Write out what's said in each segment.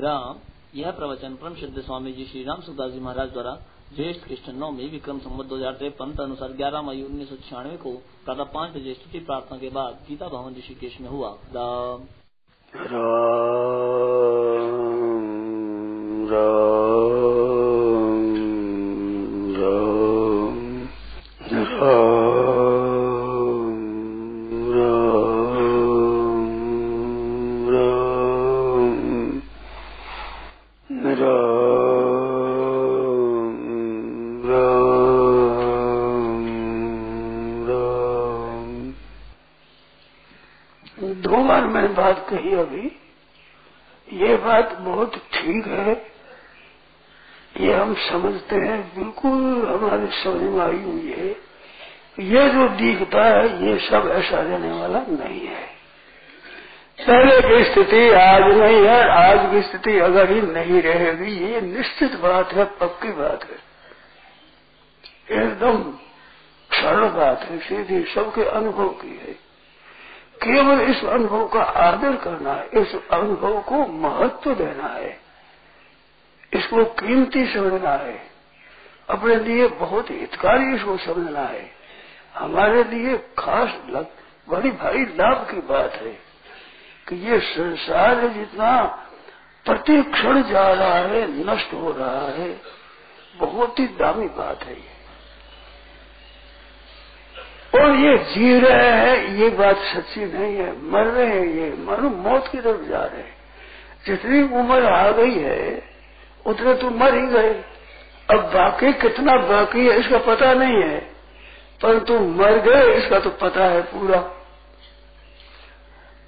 राम, यह प्रवचन परम सिद्ध स्वामी जी श्री राम सुखदास जी महाराज द्वारा ज्येष्ठ कृष्ण नवमी विक्रम संवत दो हज़ार तिरपन अनुसार ग्यारह मई उन्नीस सौ छियानवे को प्रातः पाँच बजे स्तुति प्रार्थना के बाद गीता भवन ऋषिकेश में हुआ। राम राम। कही अभी, ये बात बहुत ठीक है। ये हम समझते हैं, बिल्कुल हमारे समझ में आई हुई है। ये जो दिखता है, ये सब ऐसा रहने वाला नहीं है। पहले की स्थिति आज नहीं है, आज की स्थिति अगर ही नहीं रहेगी, ये निश्चित बात है, पक्की बात है। एकदम सरल बात है, सीधी सबके अनुभव की है। केवल इस अनुभव का आदर करना है इस अनुभव को महत्व देना है। इसको कीमती समझना है। अपने लिए बहुत हितकारी इसको समझना है। हमारे लिए खास लग, बड़ी भारी लाभ की बात है कि ये संसार जितना प्रति क्षण जा रहा है नष्ट हो रहा है। बहुत ही दामी बात है ये। और ये जी रहे हैं? ये बात सच्ची नहीं है। मर रहे हैं ये। मानो मौत की तरफ़ जा रहे हैं। जितनी उम्र आ गई है, उतने तो मर ही गए। अब बाकी कितना बाकी है, इसका पता नहीं है। परंतु मर गए, इसका तो पता है पूरा।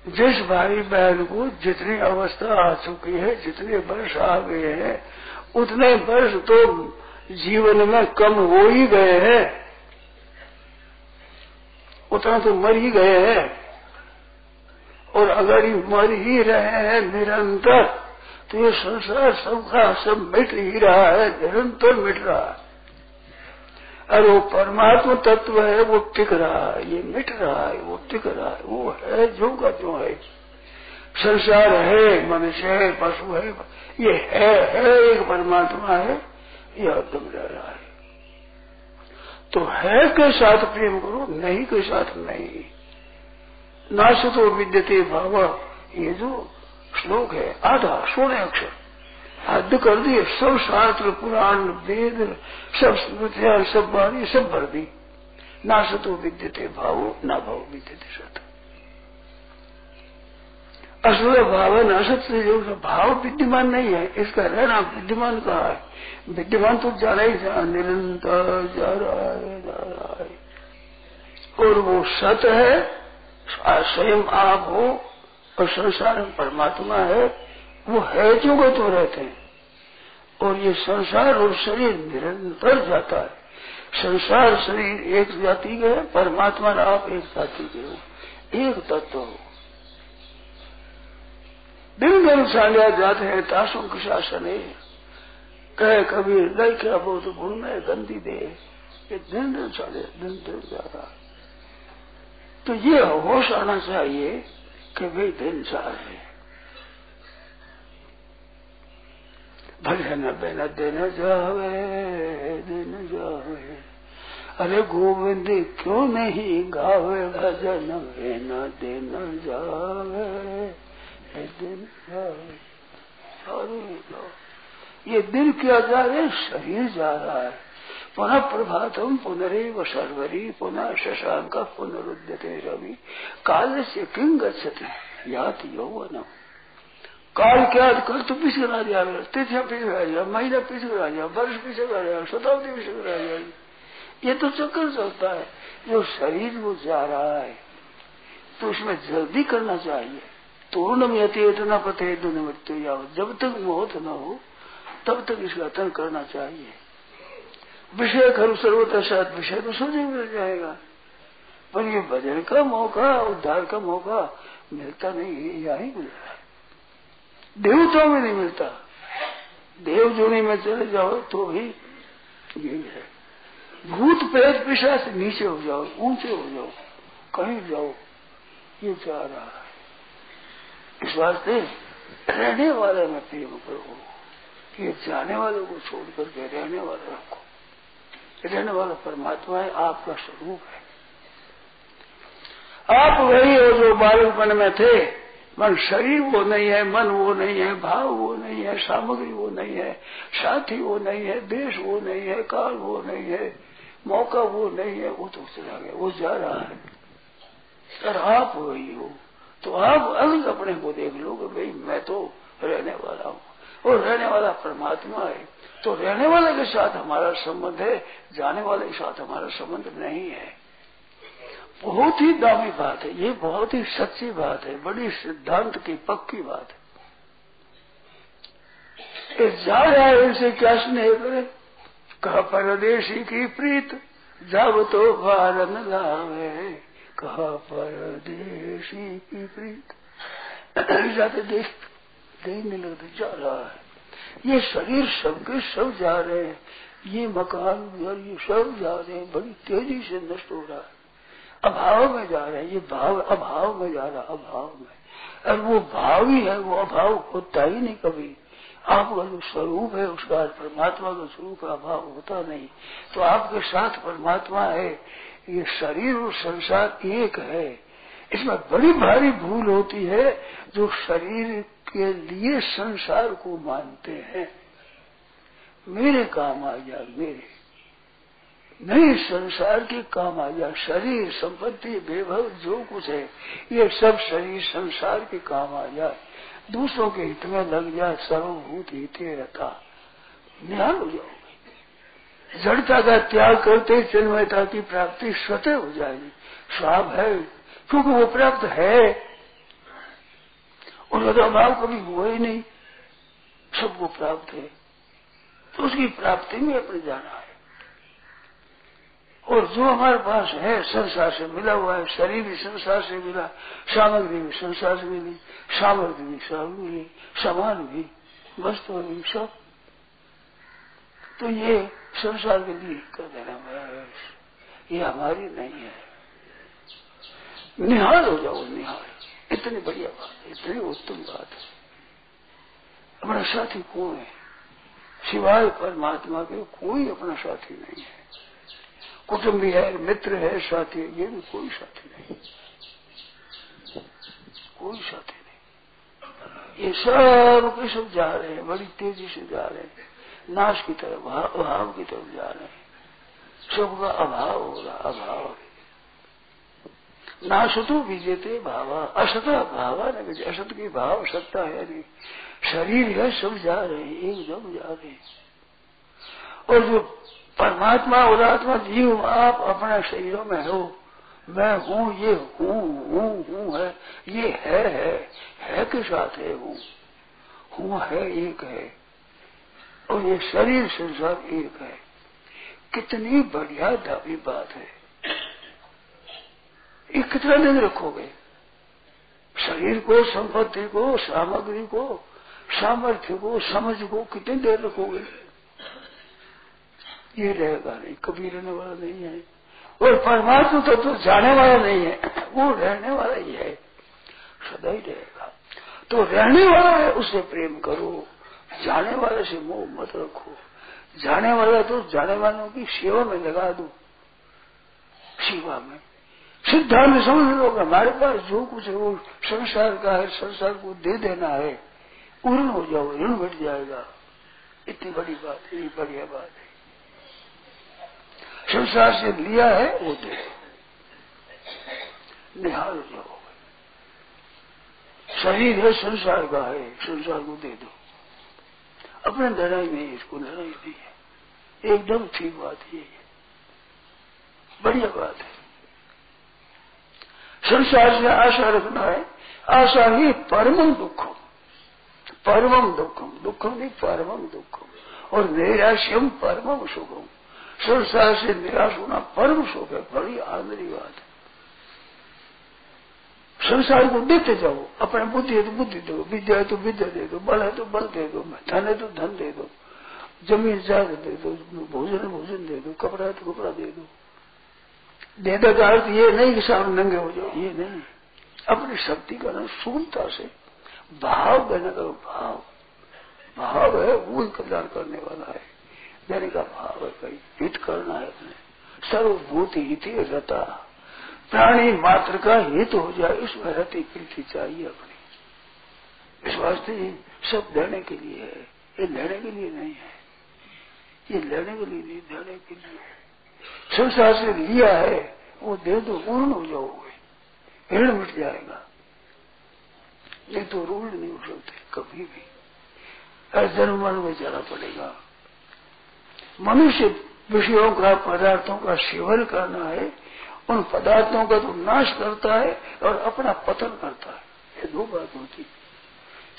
जिस भाई बहन को जितनी अवस्था आ चुकी है, जितने वर्ष आ गए हैं, उतने वर्ष तो जीवन में कम हो ही गए हैं। उतना तो मर ही गए हैं। और अगर ये मर ही रहे हैं निरंतर तो ये संसार सबका सब मिट ही रहा है, निरंतर मिट रहा है। और वो परमात्मा तत्व है, वो टिक रहा है, ये मिट रहा है, वो टिक रहा है, वो है जो का जो है। संसार है, मनुष्य है, पशु है, ये है है एक परमात्मा है, ये अदम रह रहा है। तो है के साथ प्रेम करो नहीं के साथ नहीं। नाश तो विद्यते भाव। ये जो श्लोक है, आधा सोने अक्षर। हद कर दिए, सब शास्त्र, पुराण, वेद, सब स्मृतियाँ, सब बाणी सब भर दी ना सतो विद्यते भावो, ना भाव विद्यते सत असुर भाव न सत्य जो भाव विद्यमान नहीं है। इसका रहना विद्यमान कहा है? विद्यमान तो जा रहा ही जा निरंतर जा रहा है, जा रहा है। और वो सत है, स्वयं आप हो, और संसार में परमात्मा है, वो है जो वो तो रहते हैं। और ये संसार और शरीर निरंतर जाता है। संसार, शरीर एक जाति के है, परमात्मा आप एक जाति के हो। एक तत्व हो। दिन दिन सालिया जाते हैं ताशों के शासन। है कहे कभी नहीं क्या बहुत गुण में गंदी दे। ये दिन दिन साले दिन दिन जा रहा। तो ये होश आना चाहिए कि वे दिन जा रहे भजन बिन दिन जावे दिन जावे। अरे गोविंद क्यों नहीं गावे, भजन बिन दिन जावे। ये दिन क्या जा रहे शरीर जा रहा है। पुनः प्रभातम पुनरेव सर्वरी, पुनः शशांक पुनरुद्यते रवि। काल से किंग गति यात यौवनम। काल क्या कल तो पीछे रह जाएगा तिथियाँ पीछे रह जाए महीना पीछे रह जाए वर्ष पीछे रह जाए शताब्दी पीछे रह जाएगी ये तो चक्कर चलता है। जो शरीर वो जा रहा है तो उसमें जल्दी करना चाहिए। तोरणम इतना पते मृत्यु जाओ जब तक मौत न हो, तब तक इसका तन करना चाहिए। विषय खरु सर्वता विषय तो सोचे मिल जाएगा। पर ये भजन का मौका, उद्धार का मौका मिलता नहीं है यही मिल रहा है। देवताओं में नहीं मिलता। देव जोनी में चले जाओ तो भी यही है। भूत, प्रेत पिशा से नीचे हो जाओ, ऊँचे हो जाओ, कहीं जाओ, ये जा रहा है। इस वास्ते रहने वाले में प्रेम करो कि जाने वाले को छोड़ करके रहने वाले रखो। रहने वाला परमात्मा है, आपका स्वरूप है। आप वही हो जो बालकपन में थे। मन शरीर वो नहीं है, मन वो नहीं है, भाव वो नहीं है, सामग्री वो नहीं है, साथी वो नहीं है, देश वो नहीं है, काल वो नहीं है, मौका वो नहीं है, वो तो चला गया, वो जा रहा है। सर आप वही हो। तो आप अलग अपने को देख लो कि भाई, मैं तो रहने वाला हूँ। और रहने वाला परमात्मा है। तो रहने वाले के साथ हमारा संबंध है, जाने वाले के साथ हमारा संबंध नहीं है। बहुत ही दामी बात है। ये बहुत ही सच्ची बात है। बड़ी सिद्धांत की पक्की बात है। जा रहा है इनसे क्या स्नेह करे? कहा, परदेशी की प्रीत, जब तो भारन लावे। कहा, परदेशी की प्रीत। जाते देख, देखने लगते, जा रहा है। ये शरीर सबके सब जा रहे हैं। ये मकान, घर, ये सब जा रहे हैं। बड़ी तेज़ी से नष्ट हो रहा है। अभाव में जा रहे हैं। ये भाव, अभाव में जा रहा अभाव में। और वो भाव ही है वो अभाव होता ही नहीं कभी। आपका जो स्वरूप है, उसका परमात्मा का स्वरूप का अभाव होता नहीं। तो आपके साथ परमात्मा है। ये शरीर और संसार एक है। इसमें बड़ी भारी भूल होती है जो शरीर के लिए संसार को मानते हैं। मेरे काम आ गया मेरे। नहीं, संसार के काम आ जाए शरीर, संपत्ति बेभव जो कुछ है, ये सब शरीर, संसार के काम आ जाए दूसरों के हित में लग जाए सर्वभूत हित रहता। ध्यान हो जाओगे जड़ता का त्याग करते ही चिन्मयता की प्राप्ति स्वतः हो जाएगी। स्वाभ है, क्योंकि वो प्राप्त है। उनका तो अभाव कभी हुआ ही नहीं। सबको प्राप्त है। तो उसकी प्राप्ति में अपने जाना है। और जो हमारे पास है, संसार से मिला हुआ है, शरीर भी संसार से मिला, सामग्री भी संसार से मिली, सामग्री भी सब मिली, सामान भी, वस्तु भी, सब तो ये संसार के लिए कर देना मेरा ये हमारी नहीं है। निहाल हो जाओ, निहाल। इतनी बढ़िया बात है, इतनी उत्तम बात है। अपना साथी कौन है? सिवाय परमात्मा के, कोई अपना साथी नहीं है। कुटुंबी है, मित्र है, साथी है, ये भी कोई साथी नहीं कोई साथी नहीं। ये सब के सब जा रहे हैं, बड़ी तेज़ी से जा रहे हैं। नाश की तरफ़ अभाव की तरफ़ जा रहे हैं। का अभाव हो रहा, अभाव नाशतो बीजेते भावा, असत भावा न बीजे। असत की भाव सत्ता है नहीं। शरीर है, सब जा रहे हैं, एकदम जा रहे और जो परमात्मा, उदात्मा, जीव, आप अपने शरीरों में हो, मैं हूँ, ये हूँ हूँ हूँ है। ये है है है के साथ है, हूँ। हूँ है, एक है। और ये शरीर संसार एक है। कितनी बढ़िया दावी बात है। ये कितना दिन रखोगे? शरीर को संपत्ति को सामग्री को सामर्थ्य को समझ को कितनी देर रखोगे? ये रहेगा नहीं कभी रहने वाला नहीं है। और परमात्मा तो, तो जाने वाला नहीं है वो रहने वाला ही है। सदा ही रहेगा। तो रहने वाला है उसे प्रेम करो। जाने वाले से मोह मत रखो। जाने वाला तो जाने वालों की सेवा में लगा दो। सेवा में। सिद्धांत समझ लो हमारे पास जो कुछ है, वो संसार का है, संसार को दे देना है। ऋण हो जाओ, ऋण बढ़ जाएगा। इतनी बड़ी बात है बढ़िया बात है। संसार से लिया है, वो दे। निहाल जाओ। शरीर है, संसार का है, संसार को दे दो। अपने लड़ाई नहीं, इसको लड़ाई नहीं है। एकदम ठीक बात ये है। बढ़िया बात है। संसार से आशा रखना है, आशा ही परमम दुखम। परमम दुखम दुखम नहीं, परमम दुखम। और नैराश्यम परमम सुखम। संसार से निराश होना परम सुख है, बड़ी आदरी बात है। संसार को देते जाओ अपने बुद्धि है तो बुद्धि दो विद्या है तो विद्या दे दो बल है तो बल दे दो धन है तो धन दे दो ज़मीन जाग दे दो भोजन है भोजन दे दो कपड़ा है तो कपड़ा दे दो दे का अर्थ ये नहीं कि सामने नंगे हो जाओ ये नहीं अपनी शक्ति का ना शून्यता से भाव देने का भाव भाव है वो कल्याण करने वाला है देने का भाव है कहीं हित करना है अपने सर्वभूत हित रहता प्राणी मात्र का हित हो जाए उसमें रहती प्रीति चाहिए अपनी। इस वास्ते सब देने के लिए है। ये लेने के लिए नहीं है। ये लेने के लिए नहीं, देने के लिए संसार से लिया है, वो दे दो, पूर्ण हो जाओगे। ऋण मिट जाएगा। नहीं तो ऋण नहीं उठ सकते, कभी भी। जन्म में जाना पड़ेगा। मनुष्य विषयों का, पदार्थों का सेवन करना है उन पदार्थों का तो नाश करता है और अपना पतन करता है। ये दो बात होती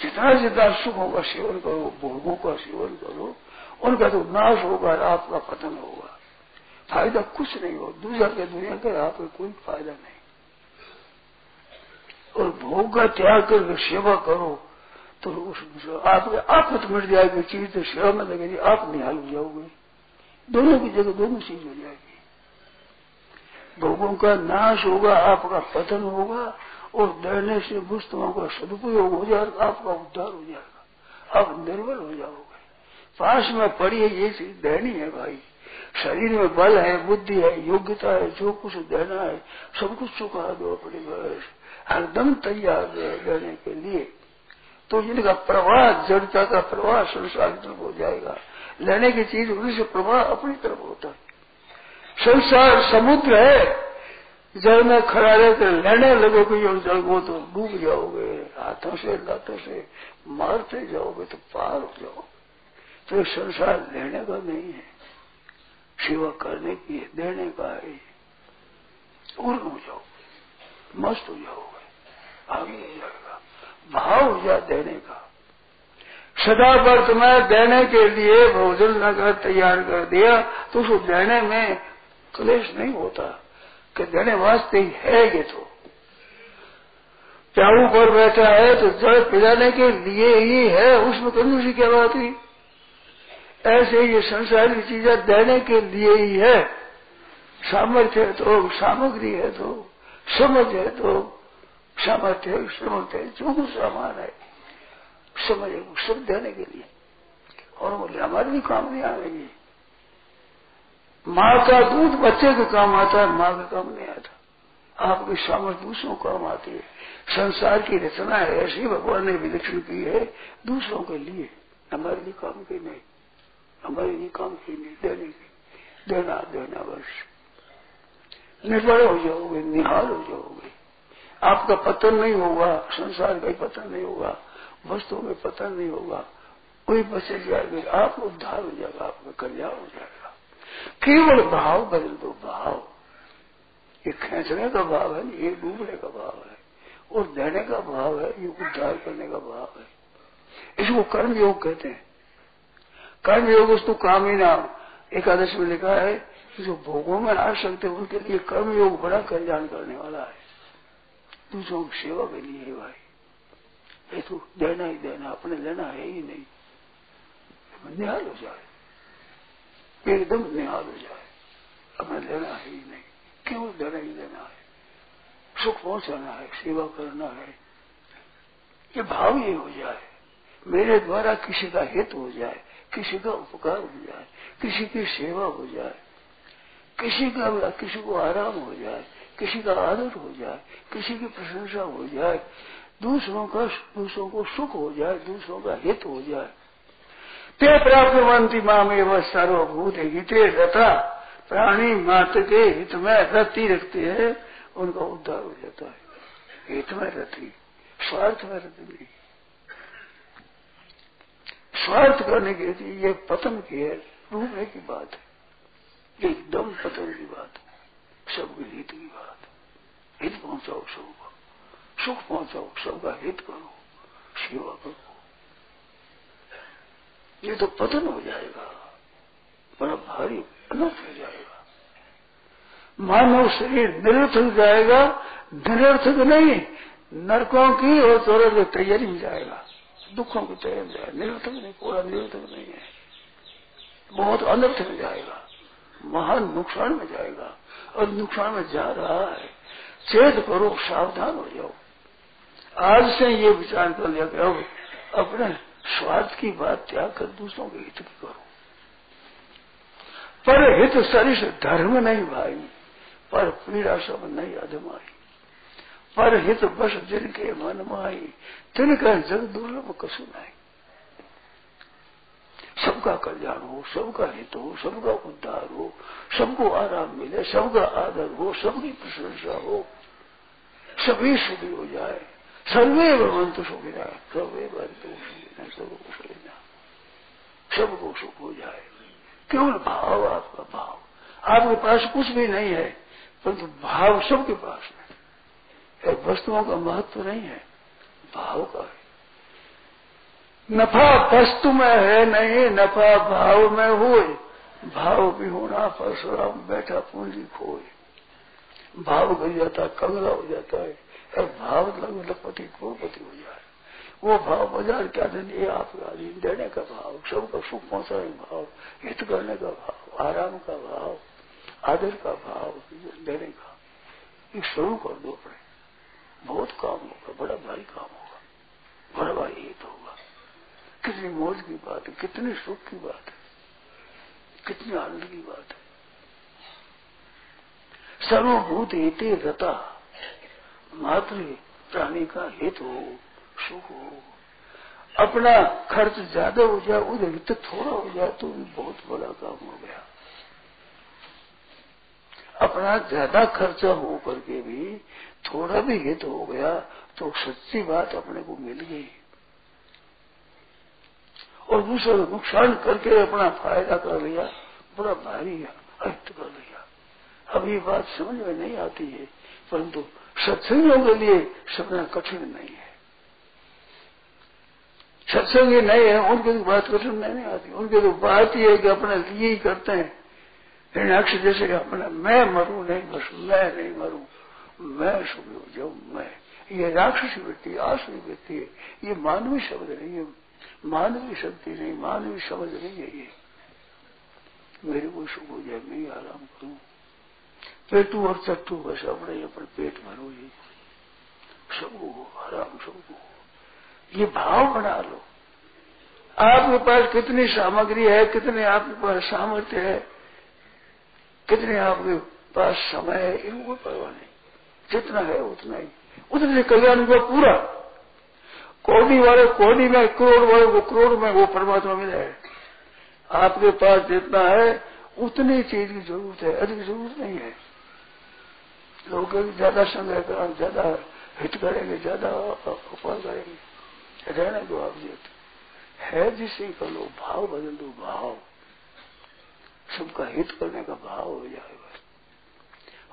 जितना जितना सुखों का सेवन करो, भोगों का सेवन करो, उनका तो नाश होगा और आपका पतन होगा। फ़ायदा कुछ नहीं हो। दूसरा के दुनिया का आपको कोई फ़ायदा नहीं। और भोग का त्याग करके सेवा करो तो आपके आप तो मिट जाएगी, चीज़ तो सेवा में लगेगी, आप निहाल हो जाओगे। दोनों की जगह दोनों चीज़ हो जाएगी। भोगों का नाश होगा, आपका पतन होगा और डरने से वस्तुओं का सदुपयोग हो जाएगा, आपका उद्धार हो जाएगा। आप निर्बल हो जाओगे। पास में पड़ी ये चीज़ देनी है भाई। शरीर में बल है, बुद्धि है, योग्यता है, जो कुछ देना है, सब कुछ चुका दो अपने बस। हरदम तैयार है देने के लिए। तो इनका प्रवाह जड़ता का प्रवाह संसार की तरफ़ हो जाएगा। लेने की चीज़ उन्हीं से प्रवाह अपनी तरफ़ होता है। संसार समुद्र है। जल में खड़ा रहकर लेने लगोगे और जल को तो डूब जाओगे। हाथों से लातों से मारते जाओगे तो पार हो जाओगे। तो संसार लेने का नहीं है। सेवा करने की है, देने का है। पूर्ण हो जाओगे। मस्त हो जाओगे। आगे हो जाएगा। भाव हो जाए देने का। सदा वर्त में देने के लिए भोजन अगर तैयार कर दिया। तो उसको देने में क्लेश नहीं होता कि देने वास्ते ही है ये तो। चाऊ पर बैठा है तो जल पिलाने के लिए ही है उसमें कंजूसी क्या बात हुई ऐसे ये संसारी चीज़ें देने के लिए ही है। सामर्थ्य है तो सामग्री है तो समझ है तो सामर्थ्य समझ है, जो कुछ सामान है, समझ सब देने के लिए। और बोले, हमारे भी काम नहीं आ आएगी माँ का दूध बच्चे के काम आता है, माँ का काम नहीं आता। आपकी सामर्थ्य दूसरों काम आती है। संसार की रचना है, ऐसी भगवान ने विलक्षण की है, दूसरों के लिए हमारे लिए काम की नहीं। हमारे लिए काम की नहीं, देने की। देना देना बस। निर्भर हो जाओगे, निहाल हो जाओगे। आपका पतन नहीं होगा, संसार का पतन नहीं होगा, वस्तुओं में पतन नहीं होगा। कोई बचे जाएँगे आप उद्धार हो जाएगा, आपका कल्याण हो जाएगा। केवल भाव बदल दो भाव। ये खेचने का भाव है, ये डूबने का भाव है, और देने का भाव है, ये उद्धार करने का भाव है। इसको कर्म योग कहते हैं। कर्म योग वस्तु काम ही नाम। एकादश में लिखा है जो भोगों में आ सकते उनके लिए कर्म योग बड़ा कल्याण करने वाला है। दूसरों की सेवा के लिए है भाई। ये तो देना ही देना, अपने लेना है ही नहीं। निहाल हो जाए। एकदम निहाल हो जाए। अपने लेना है ही नहीं। केवल देना ही देना है? सुख पहुंचाना है, सेवा करना है। ये भाव ये हो जाए। मेरे द्वारा किसी का हित हो जाए, किसी का उपकार हो जाए, किसी की सेवा हो जाए, किसी का किसी को आराम हो जाए, किसी का आदर हो जाए, किसी की प्रशंसा हो जाए, दूसरों का, दूसरों को सुख हो जाए, दूसरों का हित हो जाए ते प्राप्त माम एवं सर्वभूत हिते रथा प्राणी मात्र के हित में रति रखते हैं। उनका उद्धार हो जाता है। हित में रति। स्वार्थ में रति नहीं स्वार्थ करने के लिए ये पतन की है। डूबने की बात है। एकदम पतन की बात है। सबके हित की बात हित पहुंचाओ सबको। सुख पहुंचाओ सबका हित करो। सेवा करो। ये तो पतन हो जाएगा। बड़ा भारी अनर्थ हो जाएगा। मानव शरीर निरर्थक जाएगा निरर्थक नहीं, नरकों की और चौरस तैयारी में जाएगा। दुखों की तरह जाए निरर्थक नहीं, पूरा निरर्थक नहीं है। बहुत अनर्थ में जाएगा। महान नुकसान में जाएगा। और नुकसान में जा रहा है। चेत करो, सावधान हो जाओ। आज से ये विचार कर लिया कि अब अपने स्वार्थ की बात त्याग कर दूसरों के हित की करो। पर हित सरिश धर्म नहीं भाई, पर पीड़ा सब नहीं अधमाई। पर हित बस जिनके मन में माई, तिनका जग दुर्लभ कसु नहीं। सबका कल्याण हो, सबका हित हो, सबका उद्धार हो, सबको आराम मिले, सबका आदर हो, सबकी प्रशंसा हो। सभी सुखी हो जाए, सर्वे भगवंत सुखिना, सर्वे भरतु सुखिना सबको सुखिना सबको सुख हो जाए केवल भाव आपका भाव आपके पास कुछ भी नहीं है। परंतु भाव सबके पास है वस्तुओं का महत्व नहीं है। भाव का है। नफा वस्तु में है नहीं नफा भाव में हो भाव भी होना परशुराम बैठा पूंजी खोए। भाव गिर जाता कंगला हो जाता है भाव लग लखपति करोड़पति हो जाए वो भाव बाज़ार क्या देने ये आप देने का भाव सबका सुख पहुँचाने का भाव, हित करने का भाव, आराम का भाव, आदर का भाव, देने का। ये शुरू कर दो अपने बहुत काम होगा, बड़ा भारी काम होगा। बड़ा भारी हित होगा। कितनी मौज की बात है, कितने सुख की बात है, कितनी आनंद की बात है। सर्वभूत हित रता मात्र प्राणी का हित हो। अपना खर्च ज़्यादा हो जाए, उधर हित थोड़ा हो जाए तो भी बहुत बड़ा काम हो गया। अपना ज़्यादा खर्चा हो करके भी थोड़ा भी हित हो गया तो सच्ची बात अपने को मिल गई। और दूसरे को नुकसान करके अपना फ़ायदा कर लिया, बड़ा भारी अर्थ कर लिया। अब ये बात समझ में नहीं आती है, परंतु सत्संगों के लिए समझना कठिन नहीं है। सत्संग नहीं है, उनके तो बात कठिन नहीं आती। उनके तो बात ही है कि अपने लिए ही करते हैं। हिरणाक्ष जैसे कि अपने, मैं मरू नहीं, बस मैं नहीं मरू। मैं सुखी हो मैं। ये राक्षसी वृत्ति आसुरी वृत्ति है। ये मानवीय शब्द नहीं है। मानवीय शक्ति नहीं, मानवीय समझ नहीं है ये। मेरे को सुख हो जाए, मैं आराम करूँ। पेटू और चट्टू, बस अपने अपने पेट भरो ये। सबको आराम सबको ये भाव बना लो। आपके पास कितनी सामग्री है, कितने आपके पास सामर्थ्य है, कितने आपके पास समय है, इनको परवाह नहीं। जितना है उतना ही। उतने कल्याण हुआ पूरा। कोडी वाले कोडी में, करोड़ वाले को करोड़ में वो परमात्मा मिला है। आपके पास जितना है, उतनी चीज़ की ज़रूरत है, अधिक ज़रूरत नहीं है। लोग ज़्यादा संग्रह ज़्यादा हित करेंगे, ज़्यादा उपाय करेंगे। रहने दो आप जी है जिसे कर लो भाव बदल दो, भाव। सबका हित करने का भाव हो जाए बस।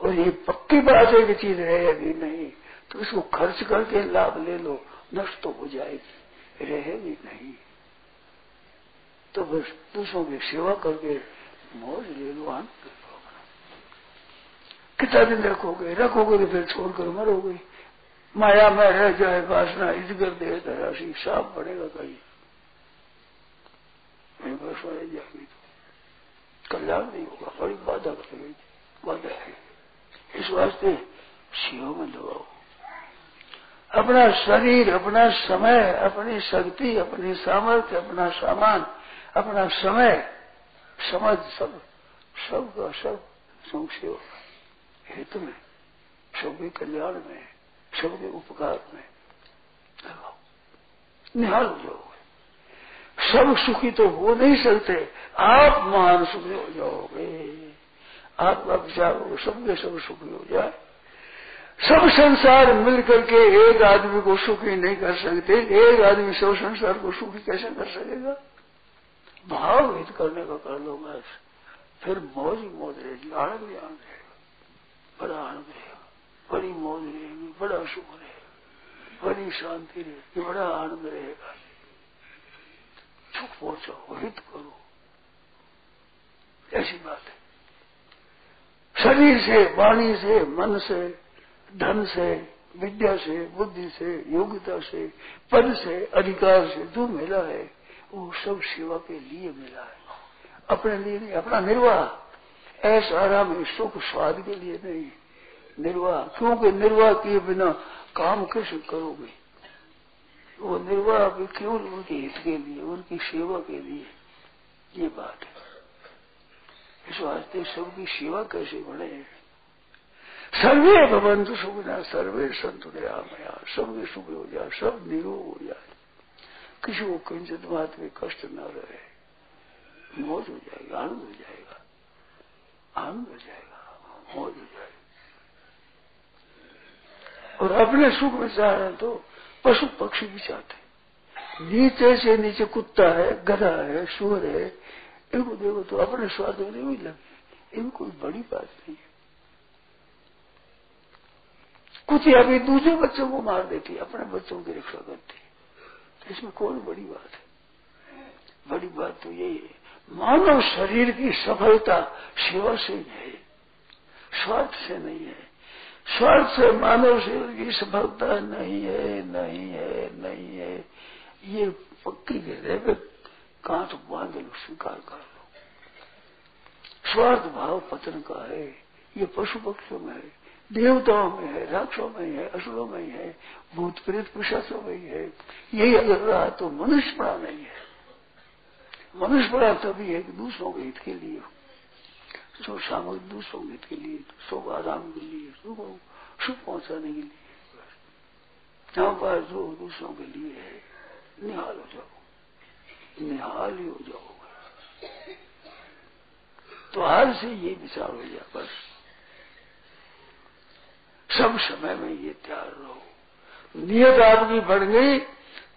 और ये पक्की बात है कि चीज़ रहेगी नहीं तो इसको खर्च करके लाभ ले लो, नष्ट तो हो जाएगी। रहेगी नहीं। तो बस दूसरों की सेवा करके मौज ले लो, आनंद कितना दिन रखोगे? रखोगे तो फिर छोड़कर मरोगे। माया में रह जाए वासना इजगर दे राशि साफ़ पड़ेगा कहीं। बस जाएगी तो। कल्याण नहीं होगा, बड़ी बाधा करेगी बाधा है। इस वास्ते शिव में लगाओ अपना शरीर, अपना समय, अपनी शक्ति, अपनी सामर्थ्य, अपना सामान, अपना समय समझ सब सब का सब संक्षेप हित में सभी कल्याण में। सबके उपकार में निहाल हो जाओगे सब सुखी तो हो नहीं सकते। आप महान सुखी हो जाओगे। आपका विचार हो सबके सब सुखी हो जाए। सब संसार मिल करके एक आदमी को सुखी नहीं कर सकते। एक आदमी सब संसार को सुखी कैसे कर सकेगा? भाव हित करने का कर लो बस। फिर मौज मौज रहेगी। आनंद आनंद रहेगा। बड़ा आनंद रहेगा। बड़ी मौज रहेगी। बड़ा सुख रहेगा बड़ी शांति रहेगी बड़ा आनंद रहेगा। सुख पहुंचाओ, हित करो। ऐसी बात है। शरीर से, वाणी से, मन से, धन से, विद्या से, बुद्धि से, योग्यता से, पद से, अधिकार से जो मिला है, वो सब सेवा के लिए मिला है। अपने लिए नहीं, अपना निर्वाह। ऐसा आराम सुख स्वाद के लिए नहीं। निर्वाह। क्योंकि निर्वाह किए बिना काम कैसे करोगे? वो निर्वाह भी केवल उनके हित के लिए, उनकी सेवा के लिए? ये बात है। इस वास्ते सबकी सेवा कैसे बढ़े? सर्वे भवंतु सुविधा सर्वे संतु दयामया सबके सुख हो जाए, सब निरोग हो जाए। किसी को किंचित बात में कष्ट न रहे। मौज हो जाएगा, आनंद हो जाएगा। आनंद हो जाएगा मौज हो जाएगा। और अपने सुख में चाह रहे तो पशु पक्षी भी चाहते नीचे से नीचे कुत्ता है, गधा है सुअर है, इनको देखो तो अपने स्वाद में नहीं लगे इनको बड़ी बात नहीं है। कुछ अभी दूसरे बच्चों को मार देती है, अपने बच्चों की रक्षा करती तो इसमें कौन बड़ी बात है? बड़ी बात तो यही है, मानव शरीर की सफलता सेवा से ही है, स्वार्थ से नहीं है। स्वार्थ से मानव शरीर की सफलता नहीं है नहीं है नहीं है। ये पक्की हृदय पे कांट बाँध लो, स्वीकार कर लो। स्वार्थ भाव पतन का है। ये पशु पक्षियों में है, देवताओं में है राक्षों में है, असुरों में है, भूत प्रेत पिशाचों में है। यही अगर रहा तो मनुष्य बड़ा नहीं है। मनुष्य बड़ा तभी है कि दूसरों के हित के लिए जो सामग्री दूसरों हित के लिए दूसरों को आराम के लिए दूसरों को सुख पहुँचाने के लिए। जहाँ पर जो दूसरों के लिए है। निहाल हो जाओ। निहाल ही हो जाओ। तो हाल से ये विचार हो जाए बस। सब समय में ये तैयार रहो। नियत आपकी बढ़ गई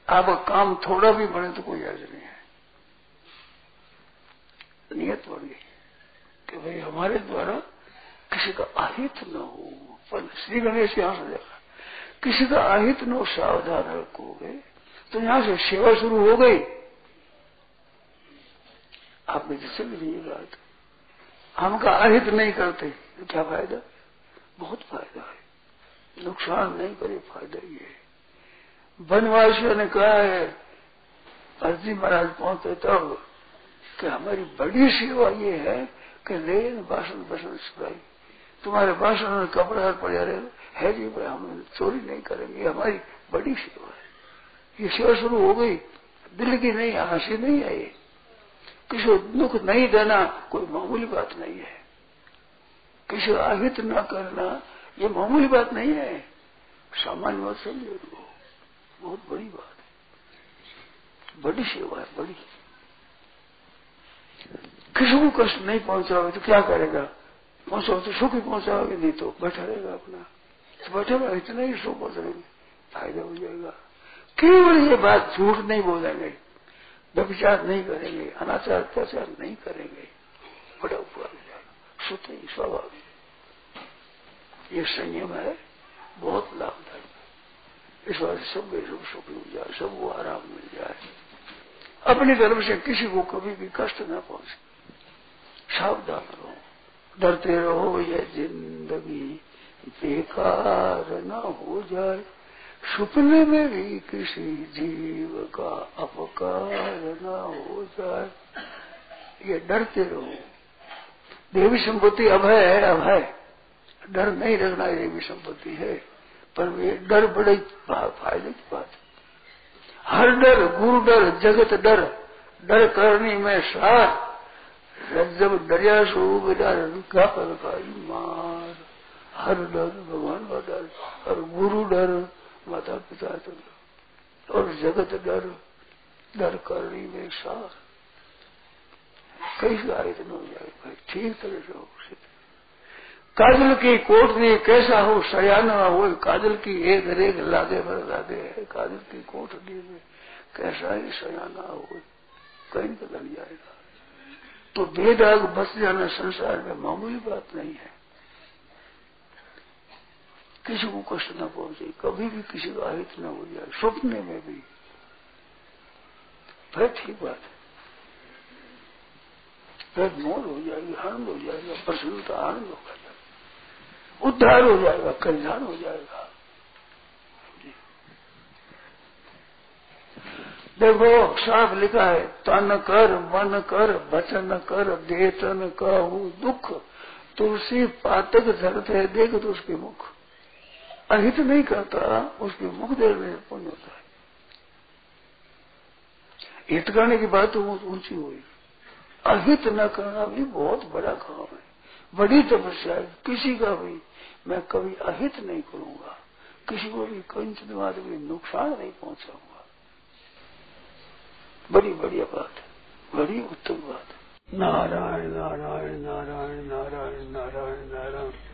आपका काम थोड़ा भी बढ़े तो कोई अर्ज़ नहीं है। नियत बढ़ गई। कि भाई हमारे द्वारा किसी का अहित न हो। पर श्री गणेश यहाँ से देखा, किसी का अहित न हो, सावधान रखोगे तो यहाँ से सेवा शुरू हो गई। आप में जैसे भी नहीं बात हम का अहित नहीं करते तो क्या फ़ायदा? बहुत फ़ायदा है। नुकसान नहीं करे, फ़ायदा ये है। वनवासियों ने कहा है अर्जी महाराज, पहुँचते तब कि हमारी बड़ी सेवा ये है कि ले बासन बसन सुधाई तुम्हारे में कपड़ा पड़े रहे है जी भाई हम चोरी नहीं करेंगे हमारी बड़ी सेवा है। ये सेवा शुरू हो गई, दिल की नहीं हँसी नहीं आई। किसी को दुख नहीं देना कोई मामूली बात नहीं है। किसी आहित न करना, ये मामूली बात नहीं है। सामान्य बात समझो। बहुत बड़ी बात है। बड़ी सेवा है, बड़ी। किसी को कष्ट नहीं पहुंचाओगे तो क्या करेगा? पहुंचाओ तो सुख ही पहुंचाओगे, नहीं तो बैठा रहेगा अपना। तो बैठा रहेगा इतना ही सुख पहुंचाएँगे, फ़ायदा हो जाएगा। केवल ये बात झूठ नहीं बोलेंगे, व्यभिचार नहीं करेंगे, अनाचार, अत्याचार नहीं करेंगे। बड़ा उपकार हो। जाएगा ही स्वाभाविक ये संयम है, बहुत लाभदायक इस बात सब सुख मिल जाए सबको आराम मिल जाए। अपनी तरफ़ से किसी को कभी भी कष्ट न पहुँचे। सावधान रहो। डरते रहो, ये ज़िंदगी बेकार न हो जाए। सपने में भी किसी जीव का अपकार न हो जाए। ये डरते रहो। देवी संपत्ति अभय है अभय डर नहीं रखना देवी संपत्ति है। पर ये डर बड़े फ़ायदे की बात है। हर डर गुरु डर जगत डर डर करनी में सार। जब दरिया मार। हर डर भगवान का डर, और गुरु डर, माता पिता डर, और जगत डर डर करनी में सार। कई आयत न हो जाए, भाई, ठीक तरह से काजल की कोठरी कैसा हो, सयाना हो, काजल की एक रेख लागे भर लागे है। काजल की कोठरी में कैसा ही सयाना हो, कहीं लग जाएगा। तो बेदाग बस जाना संसार में मामूली बात नहीं है। किसी को कष्ट न पहुँचे, कभी भी किसी का हित न हो जाए, सपने में भी। फिर ठीक बात है। फिर मोल हो जाएगी आनंद हो जाएगा, प्रसन्नता आनंद होगा। उद्धार हो जाएगा, कल्याण हो जाएगा। देखो, साफ़ लिखा है, तन कर, मन कर, वचन कर, वेतन कहू, दुख। तुलसी पातक धरत है, देख तो उसके मुख। अहित नहीं करता, उसके मुख देर में पुण्य होता है। हित करने की बात तो ऊँची हुई। अहित न करना भी बहुत बड़ा काम है। बड़ी तपस्या है। किसी का भी मैं कभी अहित नहीं करूँगा। किसी को भी कंच दिमाग भी नुकसान नहीं पहुंचाऊँगा। बड़ी बढ़िया बात है। बड़ी उत्तम बात है। नारायण नारायण नारायण नारायण नारायण नारायण।